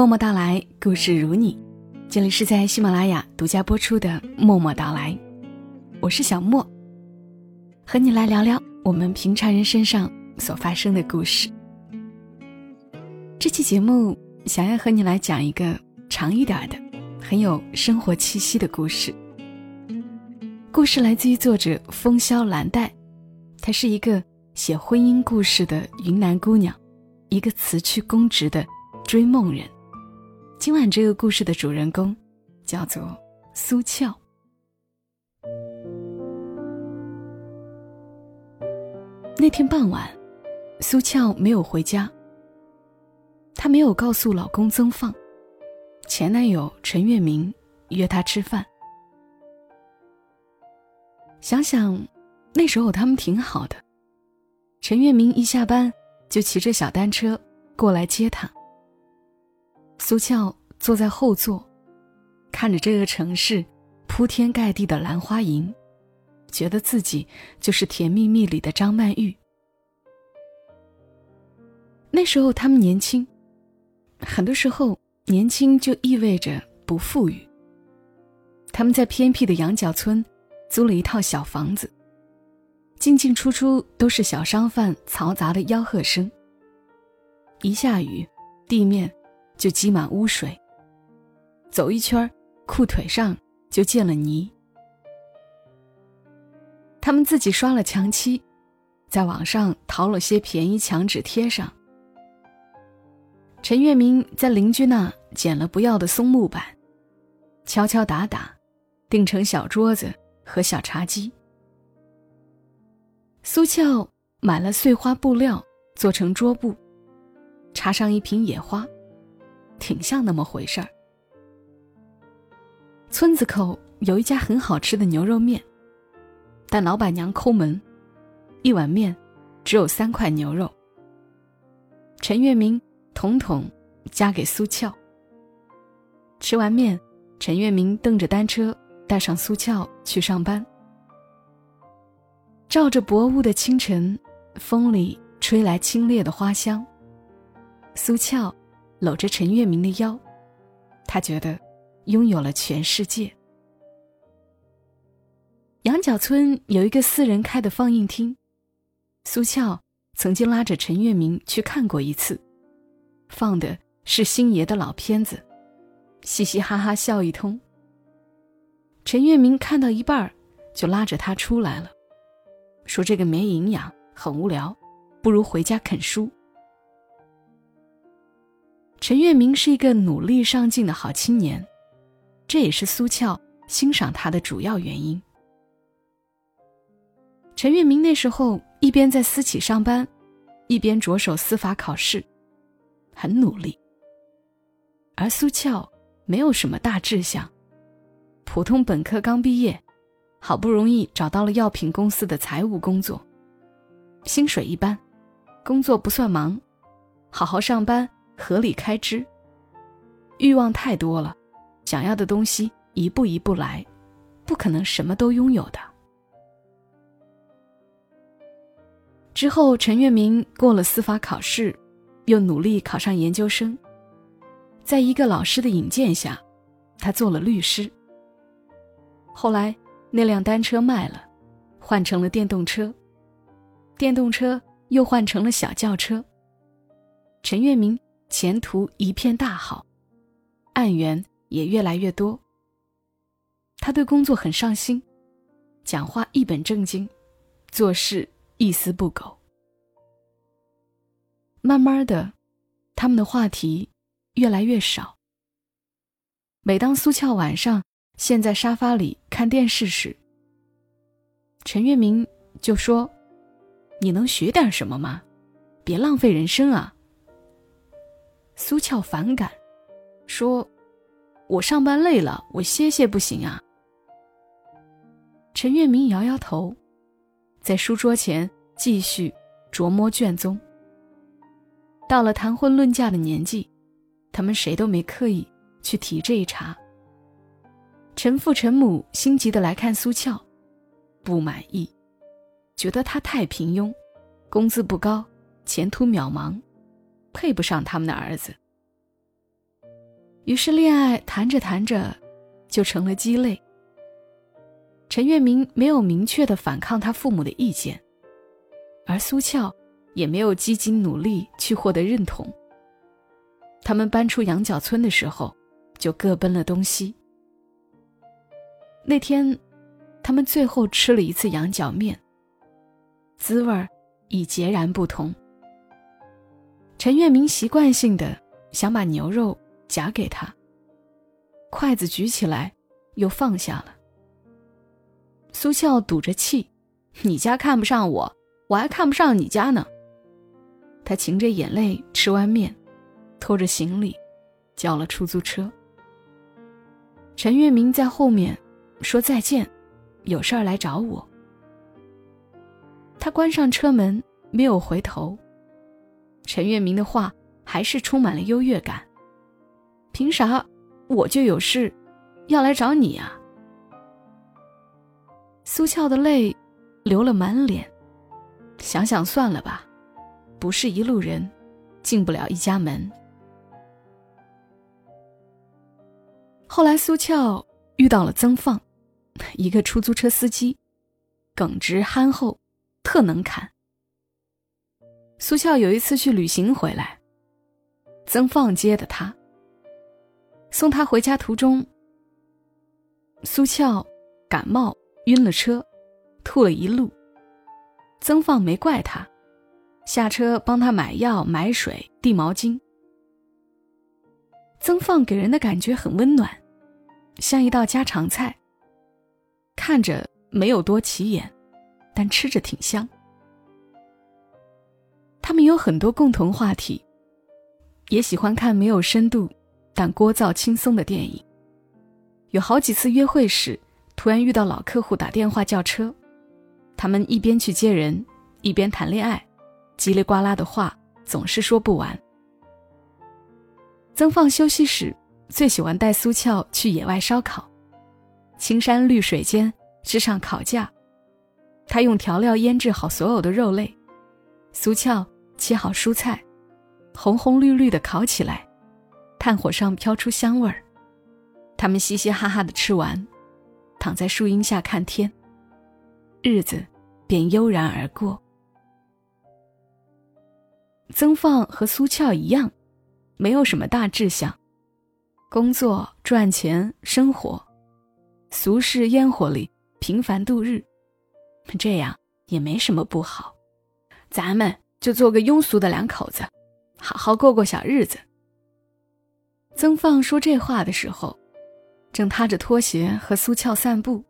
默默到来，故事如你。这里是在喜马拉雅独家播出的《默默到来》，我是小莫，和你来聊聊我们平常人身上所发生的故事。这期节目想要和你来讲一个长一点的、很有生活气息的故事。故事来自于作者风萧兰黛，她是一个写婚姻故事的云南姑娘，一个辞去公职的追梦人。今晚这个故事的主人公叫做苏俏。那天傍晚，苏俏没有回家。她没有告诉老公曾放，前男友陈月明约她吃饭。想想那时候他们挺好的，陈月明一下班就骑着小单车过来接她。苏俏坐在后座，看着这个城市铺天盖地的兰花楹，觉得自己就是《甜蜜蜜》里的张曼玉。那时候他们年轻，很多时候年轻就意味着不富裕。他们在偏僻的羊角村租了一套小房子，进进出出都是小商贩嘈杂的吆喝声。一下雨，地面。就积满污水。走一圈裤腿上就见了泥。他们自己刷了墙漆，在网上淘了些便宜墙纸贴上。陈月明在邻居那捡了不要的松木板，敲敲打打，钉成小桌子和小茶几。苏俏买了碎花布料，做成桌布，插上一瓶野花。挺像那么回事儿。村子口有一家很好吃的牛肉面，但老板娘抠门，一碗面只有三块牛肉。陈月明统统夹给苏俏。吃完面，陈月明蹬着单车带上苏俏去上班。照着薄雾的清晨，风里吹来清冽的花香。苏俏。搂着陈月明的腰，他觉得拥有了全世界。羊角村有一个私人开的放映厅，苏俏曾经拉着陈月明去看过一次，放的是星爷的老片子，嘻嘻哈哈笑一通。陈月明看到一半就拉着他出来了，说：“这个没营养，很无聊，不如回家啃书。”陈月明是一个努力上进的好青年，这也是苏俏欣赏他的主要原因。陈月明那时候一边在私企上班，一边着手司法考试，很努力。而苏俏没有什么大志向，普通本科刚毕业，好不容易找到了药品公司的财务工作，薪水一般，工作不算忙，好好上班。合理开支。欲望太多了，想要的东西一步一步来，不可能什么都拥有的。之后，陈月明过了司法考试，又努力考上研究生。在一个老师的引荐下，他做了律师。后来，那辆单车卖了，换成了电动车，电动车又换成了小轿车。陈月明。前途一片大好，案源也越来越多。他对工作很上心，讲话一本正经，做事一丝不苟。慢慢的，他们的话题越来越少。每当苏俏晚上陷在沙发里看电视时，陈月明就说：“你能学点什么吗？别浪费人生啊！”苏俏反感，说：“我上班累了，我歇歇不行啊。”陈月明摇摇头，在书桌前继续琢磨卷宗。到了谈婚论嫁的年纪，他们谁都没刻意去提这一茬。陈父陈母心急的来看苏俏，不满意，觉得她太平庸，工资不高，前途渺茫。配不上他们的儿子。于是恋爱谈着谈着，就成了鸡肋。陈月明没有明确的反抗他父母的意见，而苏俏也没有积极努力去获得认同。他们搬出羊角村的时候，就各奔了东西。那天，他们最后吃了一次羊角面，滋味儿已截然不同。陈月明习惯性的想把牛肉夹给他，筷子举起来，又放下了。苏俏赌着气：“你家看不上我，我还看不上你家呢。”他噙着眼泪吃完面，拖着行李，叫了出租车。陈月明在后面说再见，有事儿来找我。他关上车门，没有回头。陈月明的话还是充满了优越感。凭啥我就有事要来找你啊？苏俏的泪流了满脸，想想算了吧，不是一路人，进不了一家门。后来苏俏遇到了曾放，一个出租车司机，耿直憨厚，特能侃。苏俏有一次去旅行回来，曾放接的她，送他回家途中，苏俏感冒。晕了车，吐了一路。曾放没怪他，下车帮他买药、买水、递毛巾。曾放给人的感觉很温暖，像一道家常菜。看着没有多起眼，但吃着挺香。他们有很多共同话题，也喜欢看没有深度但聒噪轻松的电影。有好几次约会时。突然遇到老客户打电话叫车，他们一边去接人，一边谈恋爱，叽里呱啦的话总是说不完。曾放休息时最喜欢带苏俏去野外烧烤，青山绿水间支上烤架，他用调料腌制好所有的肉类，苏俏切好蔬菜，红红绿绿的烤起来，炭火上飘出香味儿，他们嘻嘻哈哈的吃完。躺在树荫下看天，日子便悠然而过。曾放和苏俏一样，没有什么大志向，工作赚钱生活，俗世烟火里平凡度日，这样也没什么不好。咱们就做个庸俗的两口子，好好过过小日子。曾放说这话的时候。正踏着拖鞋和苏俏散步。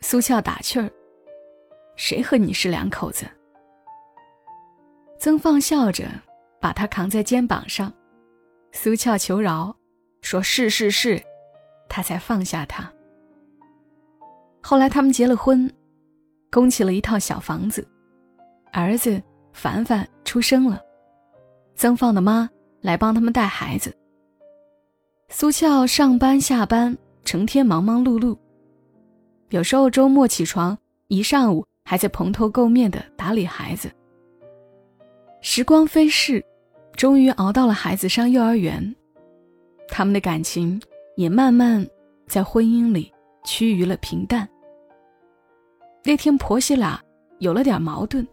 苏俏打趣儿：“谁和你是两口子？”曾放笑着把他扛在肩膀上，苏俏求饶，说是是是，他才放下他。后来他们结了婚，供起了一套小房子，儿子凡凡出生了，曾放的妈来帮他们带孩子。苏俏上班下班，成天忙忙碌碌。有时候周末起床，一上午还在蓬头垢面的打理孩子。时光飞逝，终于熬到了孩子上幼儿园，他们的感情也慢慢在婚姻里趋于了平淡。那天婆媳俩有了点矛盾，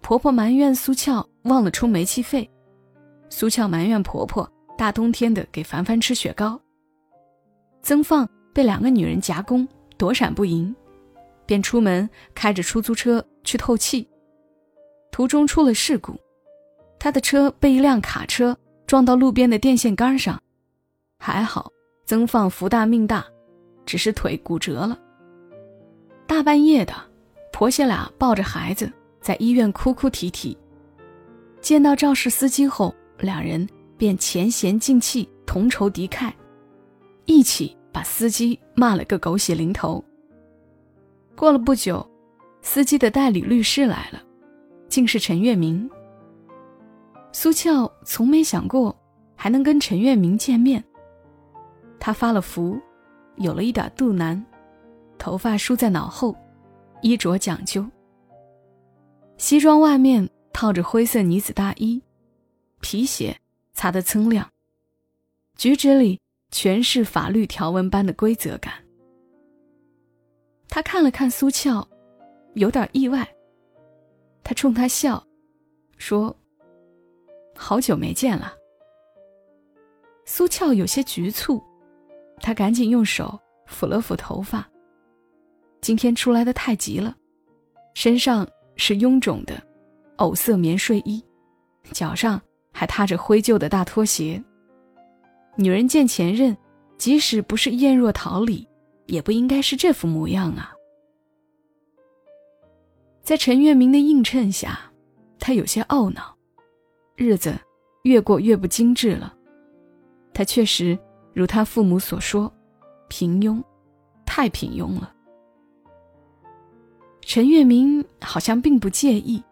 婆婆埋怨苏俏忘了出煤气费，苏俏埋怨婆婆。大冬天的给凡凡吃雪糕，曾放被两个女人夹攻，躲闪不赢，便出门开着出租车去透气。途中出了事故，他的车被一辆卡车撞到路边的电线杆上，还好曾放福大命大，只是腿骨折了。大半夜的，婆媳俩抱着孩子在医院哭哭啼啼。见到肇事司机后，两人。便前嫌尽弃，同仇敌忾，一起把司机骂了个狗血淋头。过了不久，司机的代理律师来了，竟是陈月明。苏俏从没想过还能跟陈月明见面。他发了福，有了一点肚腩，头发梳在脑后，衣着讲究，西装外面套着灰色呢子大衣，皮鞋。擦得锃亮，举止里全是法律条文般的规则感。他看了看苏俏，有点意外。他冲他笑，说：“好久没见了。”苏俏有些局促，他赶紧用手抚了抚头发。今天出来的太急了，身上是臃肿的藕色棉睡衣，脚上还踏着灰旧的大拖鞋。女人见前任，即使不是艳若桃李，也不应该是这副模样啊。在陈月明的映衬下，他有些懊恼，日子越过越不精致了。他确实如他父母所说，平庸，太平庸了。陈月明好像并不介意，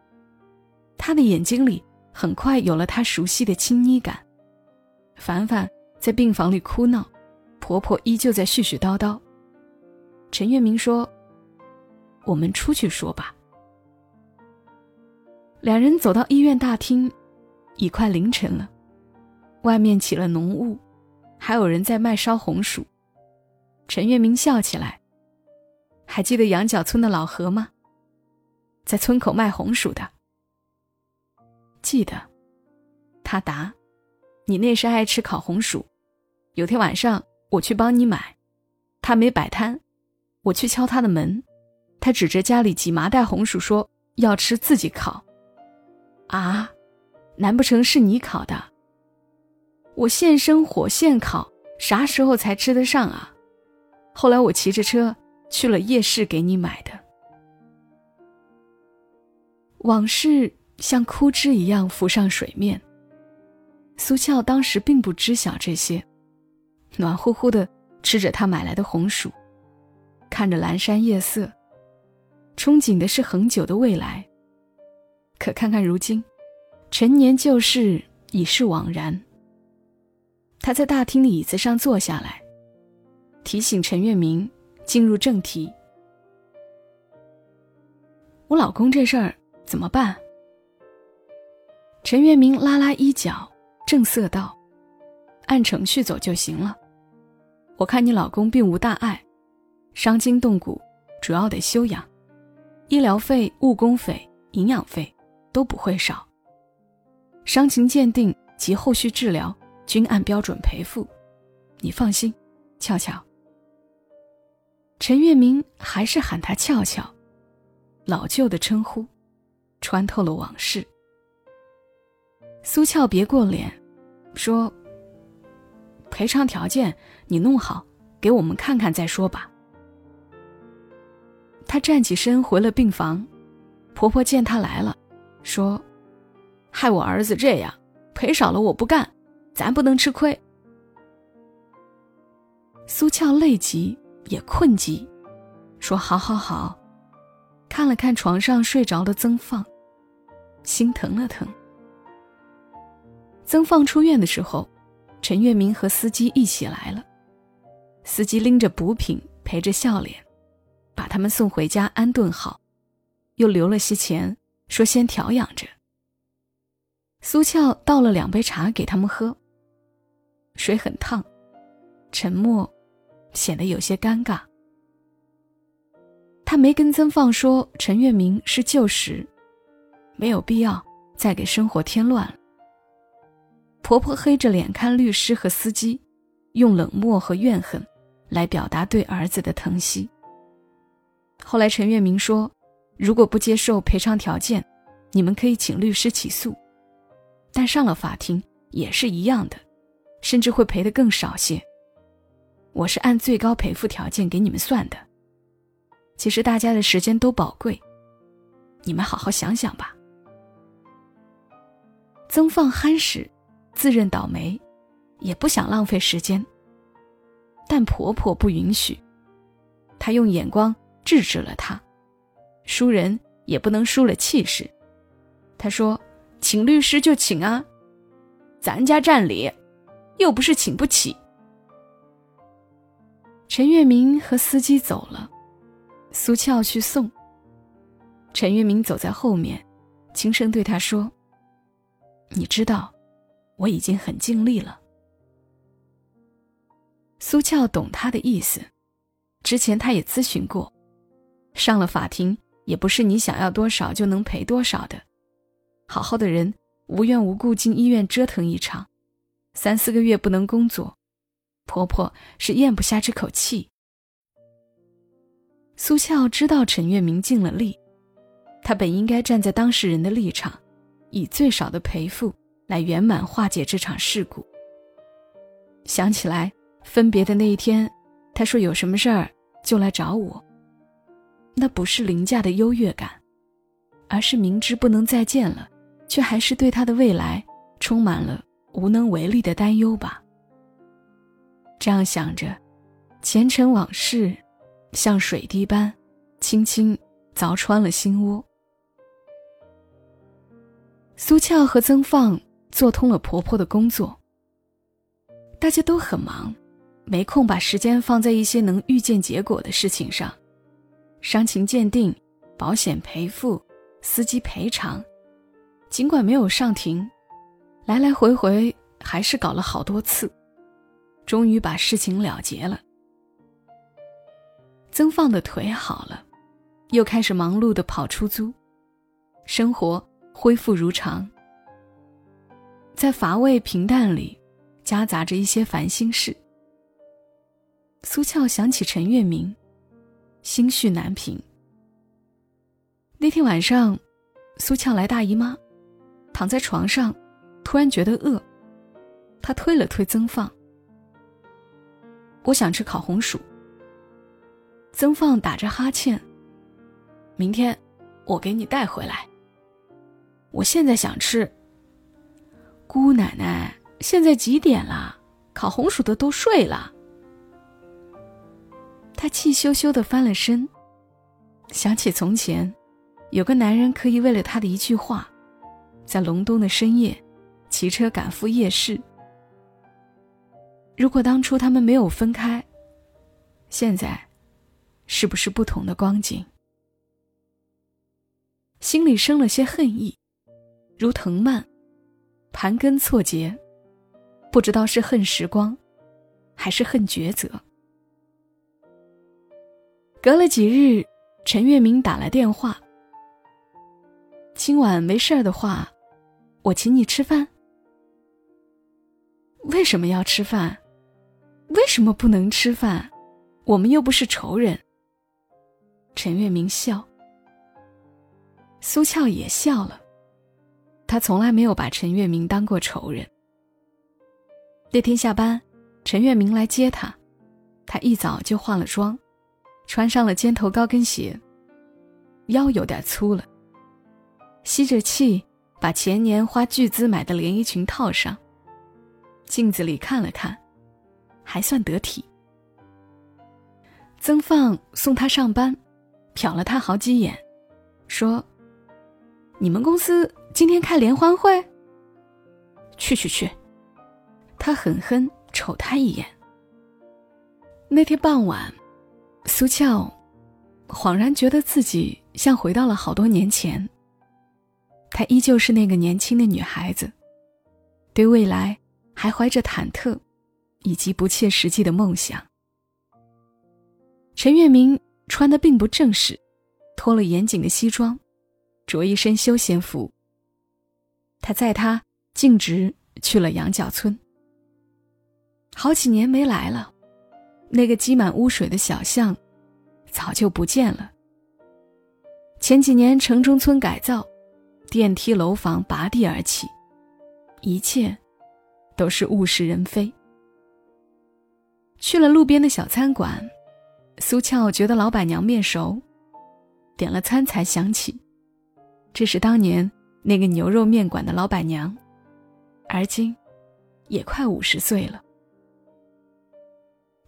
他的眼睛里很快有了他熟悉的亲昵感。凡凡在病房里哭闹，婆婆依旧在絮絮叨叨。陈月明说：“我们出去说吧。”两人走到医院大厅，已快凌晨了，外面起了浓雾，还有人在卖烧红薯。陈月明笑起来：“还记得羊角村的老何吗？在村口卖红薯的。”记得，他答：“你那时爱吃烤红薯，有天晚上我去帮你买，他没摆摊，我去敲他的门，他指着家里几麻袋红薯说要吃自己烤。”啊，难不成是你烤的？我现生火现烤，啥时候才吃得上啊？后来我骑着车去了夜市给你买的。往事像枯枝一样浮上水面。苏俏当时并不知晓这些，暖乎乎的吃着他买来的红薯，看着阑珊夜色，憧憬的是恒久的未来。可看看如今，陈年旧事已是惘然。他在大厅的椅子上坐下来，提醒陈月明进入正题：“我老公这事儿怎么办？”陈月明拉拉衣角，正色道：“按程序走就行了。我看你老公并无大碍，伤筋动骨，主要得休养，医疗费、误工费、营养费。”都不会少。伤情鉴定及后续治疗均按标准赔付，你放心，俏俏。陈月明还是喊他俏俏，老旧的称呼，穿透了往事。苏俏别过脸，说：“赔偿条件你弄好，给我们看看再说吧。”她站起身回了病房，婆婆见她来了。说：“害我儿子这样，赔少了我不干，咱不能吃亏。”苏俏累极也困极，说：“好好好。”看了看床上睡着的曾放，心疼了疼。曾放出院的时候，陈月明和司机一起来了，司机拎着补品，陪着笑脸，把他们送回家安顿好，又留了些钱。说：“先调养着。”苏俏倒了两杯茶给他们喝。水很烫，沉默显得有些尴尬。他没跟曾放说陈月明是旧时，没有必要再给生活添乱了。婆婆黑着脸看律师和司机，用冷漠和怨恨来表达对儿子的疼惜。后来陈月明说。如果不接受赔偿条件，你们可以请律师起诉，但上了法庭也是一样的，甚至会赔得更少些。我是按最高赔付条件给你们算的。其实大家的时间都宝贵，你们好好想想吧。曾放憨实，自认倒霉，也不想浪费时间。但婆婆不允许，她用眼光制止了她。输人也不能输了气势，她说：“请律师就请啊，咱家占理，又不是请不起。”陈月明和司机走了，苏俏去送。陈月明走在后面，轻声对他说：“你知道，我已经很尽力了。”苏俏懂他的意思，之前他也咨询过，上了法庭也不是你想要多少就能赔多少的。好好的人无缘无故进医院折腾一场，三四个月不能工作，婆婆是咽不下这口气。苏俏知道陈月明尽了力，她本应该站在当事人的立场，以最少的赔付来圆满化解这场事故。想起来。分别的那一天，他说有什么事儿就来找我。那不是凌驾的优越感，而是明知不能再见了，却还是对他的未来充满了无能为力的担忧吧。这样想着，前尘往事像水滴般轻轻凿穿了心窝。苏俏和曾放做通了婆婆的工作，大家都很忙。没空把时间放在一些能预见结果的事情上，伤情鉴定、保险赔付、司机赔偿，尽管没有上庭，来来回回还是搞了好多次，终于把事情了结了。曾放的腿好了，又开始忙碌的跑出租，生活恢复如常，在乏味平淡里，夹杂着一些烦心事。苏俏想起陈月明，心绪难平。那天晚上，苏俏来大姨妈，躺在床上，突然觉得饿。她推了推曾放：“我想吃烤红薯。”曾放打着哈欠：“明天我给你带回来。”我现在想吃。姑奶奶，现在几点了？烤红薯的都睡了。他气羞羞的翻了身，想起从前，有个男人可以为了他的一句话，在隆冬的深夜，骑车赶赴夜市。如果当初他们没有分开，现在，是不是不同的光景？心里生了些恨意，如藤蔓，盘根错节，不知道是恨时光，还是恨抉择。隔了几日，陈月明打来电话。今晚没事儿的话，我请你吃饭。为什么要吃饭？为什么不能吃饭？我们又不是仇人。陈月明笑，苏俏也笑了。他从来没有把陈月明当过仇人。那天下班，陈月明来接他，他一早就化了妆。穿上了尖头高跟鞋，腰有点粗了。吸着气，把前年花巨资买的连衣裙套上。镜子里看了看，还算得体。曾放送他上班，瞟了他好几眼，说：“你们公司今天开联欢会？”去去去！他狠狠瞅他一眼。那天傍晚。苏俏恍然觉得自己像回到了好多年前。她依旧是那个年轻的女孩子，对未来还怀着忐忑，以及不切实际的梦想。陈月明穿的并不正式，脱了严谨的西装，着一身休闲服。他载她径直去了羊角村。好几年没来了。那个积满污水的小巷，早就不见了。前几年城中村改造，电梯楼房拔地而起，一切都是物是人非。去了路边的小餐馆，苏俏觉得老板娘面熟，点了餐才想起，这是当年那个牛肉面馆的老板娘，而今也快五十岁了。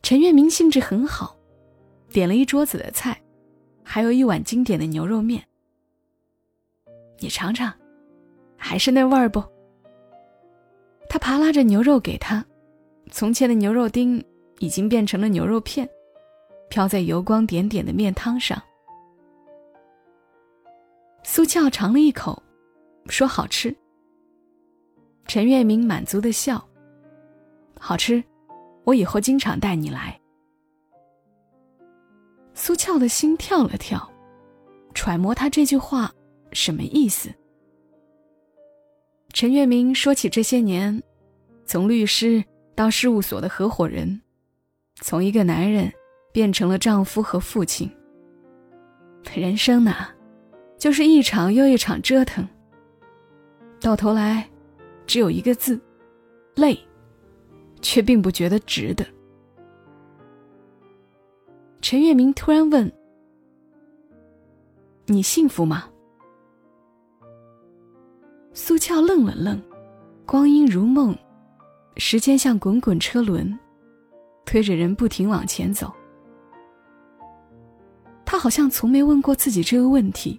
陈月明兴致很好，点了一桌子的菜，还有一碗经典的牛肉面。你尝尝，还是那味儿不？他扒拉着牛肉给他，从前的牛肉丁已经变成了牛肉片，飘在油光点点的面汤上。苏俏尝了一口，说好吃。陈月明满足的笑，好吃。我以后经常带你来。”苏俏的心跳了跳，揣摩他这句话什么意思。陈月明说起这些年，从律师到事务所的合伙人，从一个男人变成了丈夫和父亲。人生呐，就是一场又一场折腾。到头来，只有一个字：累，却并不觉得值得。陈月明突然问：“你幸福吗？”苏俏愣了愣，光阴如梦，时间像滚滚车轮，推着人不停往前走。他好像从没问过自己这个问题：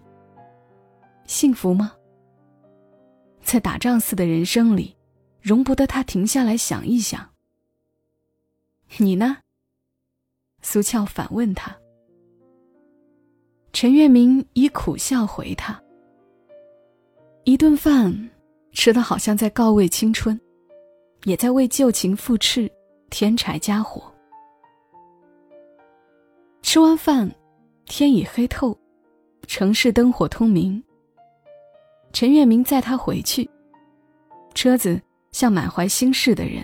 幸福吗？在打仗似的人生里，容不得他停下来想一想。你呢？苏俏反问他。陈月明以苦笑回他：“一顿饭，吃的好像在告慰青春，也在为旧情复炽添柴加火。”吃完饭，天已黑透，城市灯火通明。陈月明载他回去，车子像满怀心事的人，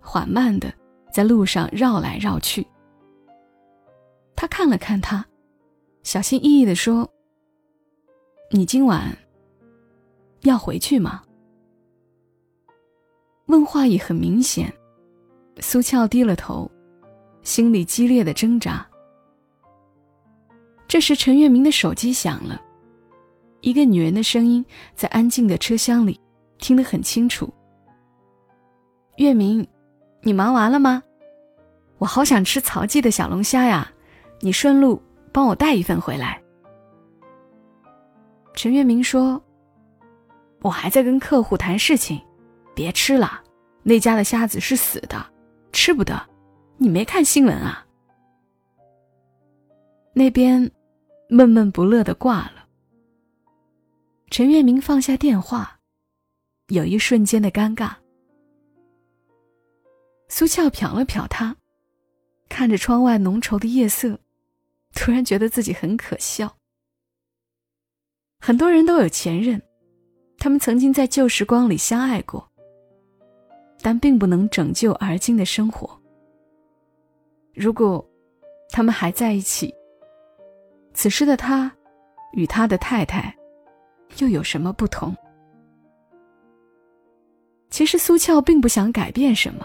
缓慢的在路上绕来绕去。他看了看他，小心翼翼的说：“你今晚要回去吗？”问话已很明显，苏俏低了头，心里激烈的挣扎。这时，陈月明的手机响了。一个女人的声音在安静的车厢里听得很清楚。月明，你忙完了吗？我好想吃曹记的小龙虾呀，你顺路帮我带一份回来。陈月明说：“我还在跟客户谈事情，别吃了，那家的虾子是死的，吃不得。你没看新闻啊？”那边闷闷不乐的挂了。陈月明放下电话，有一瞬间的尴尬。苏俏瞟了瞟他，看着窗外浓稠的夜色，突然觉得自己很可笑。很多人都有前任，他们曾经在旧时光里相爱过，但并不能拯救而今的生活。如果他们还在一起，此时的他与他的太太。又有什么不同？其实苏俏并不想改变什么，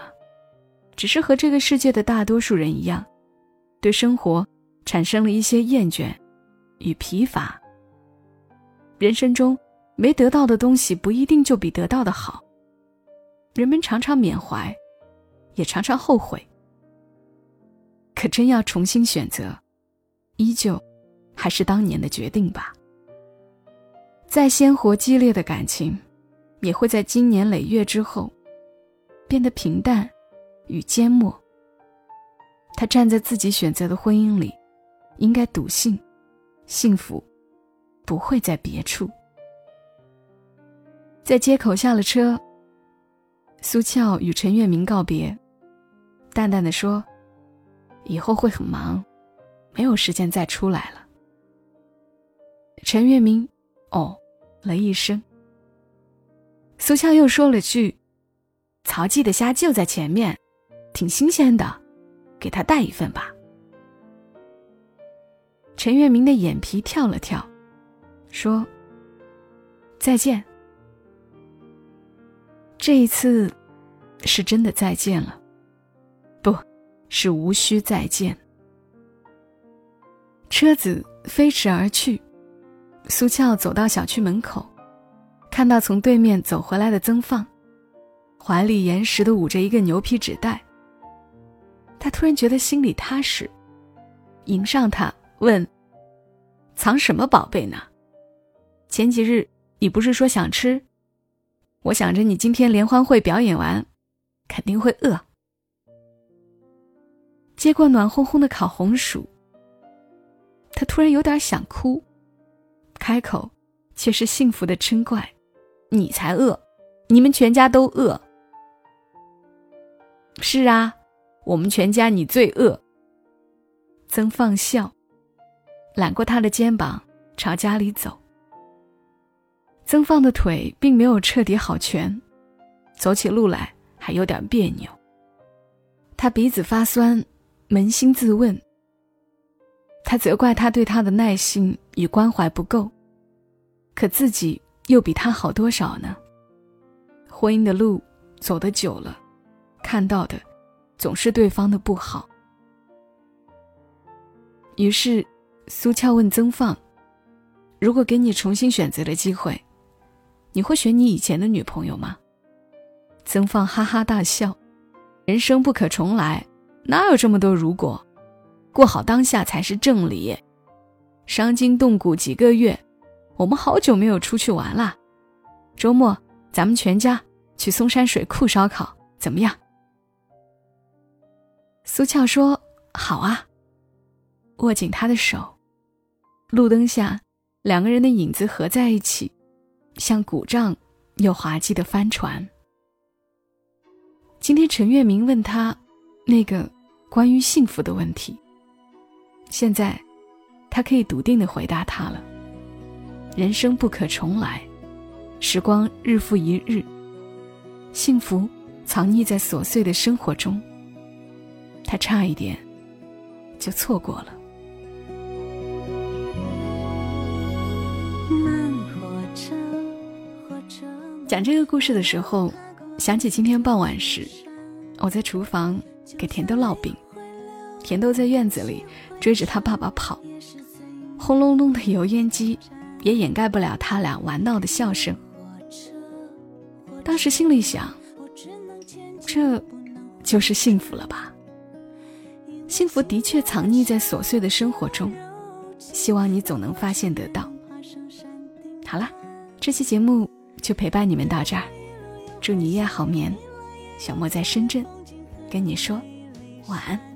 只是和这个世界的大多数人一样，对生活产生了一些厌倦与疲乏。人生中没得到的东西不一定就比得到的好。人们常常缅怀，也常常后悔。可真要重新选择，依旧还是当年的决定吧。再鲜活激烈的感情，也会在经年累月之后，变得平淡与缄默。他站在自己选择的婚姻里，应该笃信，幸福不会在别处。在街口下了车，苏俏与陈月明告别，淡淡的说：“以后会很忙，没有时间再出来了。”陈月明。哦，了一声。苏俏又说了句：“曹记的虾就在前面，挺新鲜的，给他带一份吧。”陈月明的眼皮跳了跳，说：“再见。”这一次，是真的再见了，不是无需再见。车子飞驰而去。苏俏走到小区门口，看到从对面走回来的曾放，怀里严实的捂着一个牛皮纸袋。他突然觉得心里踏实，迎上他问：“藏什么宝贝呢？前几日你不是说想吃？我想着你今天联欢会表演完，肯定会饿。”接过暖烘烘的烤红薯，他突然有点想哭。开口，却是幸福的嗔怪：“你才饿，你们全家都饿。”是啊，我们全家你最饿。曾放笑，揽过他的肩膀朝家里走。曾放的腿并没有彻底好全，走起路来还有点别扭。他鼻子发酸，扪心自问。他责怪他对他的耐心与关怀不够，可自己又比他好多少呢？婚姻的路走得久了，看到的总是对方的不好。于是，苏俏问曾放：“如果给你重新选择的机会？”你会选你以前的女朋友吗？曾放哈哈大笑，人生不可重来，哪有这么多如果？过好当下才是正理。伤筋动骨几个月，我们好久没有出去玩了。周末咱们全家去松山水库烧烤，怎么样？苏俏说：“好啊。”握紧他的手，路灯下，两个人的影子合在一起。像鼓胀又滑稽的帆船。今天陈月明问他那个关于幸福的问题，现在他可以笃定的回答他了。人生不可重来，时光日复一日，幸福藏匿在琐碎的生活中。他差一点就错过了。讲这个故事的时候，想起今天傍晚时，我在厨房给甜豆烙饼，甜豆在院子里追着他爸爸跑，轰隆隆的油烟机也掩盖不了他俩玩闹的笑声。当时心里想，这就是幸福了吧？幸福的确藏匿在琐碎的生活中，希望你总能发现得到。好了，这期节目。就陪伴你们到这儿，祝你夜好眠。小莫在深圳，跟你说晚安。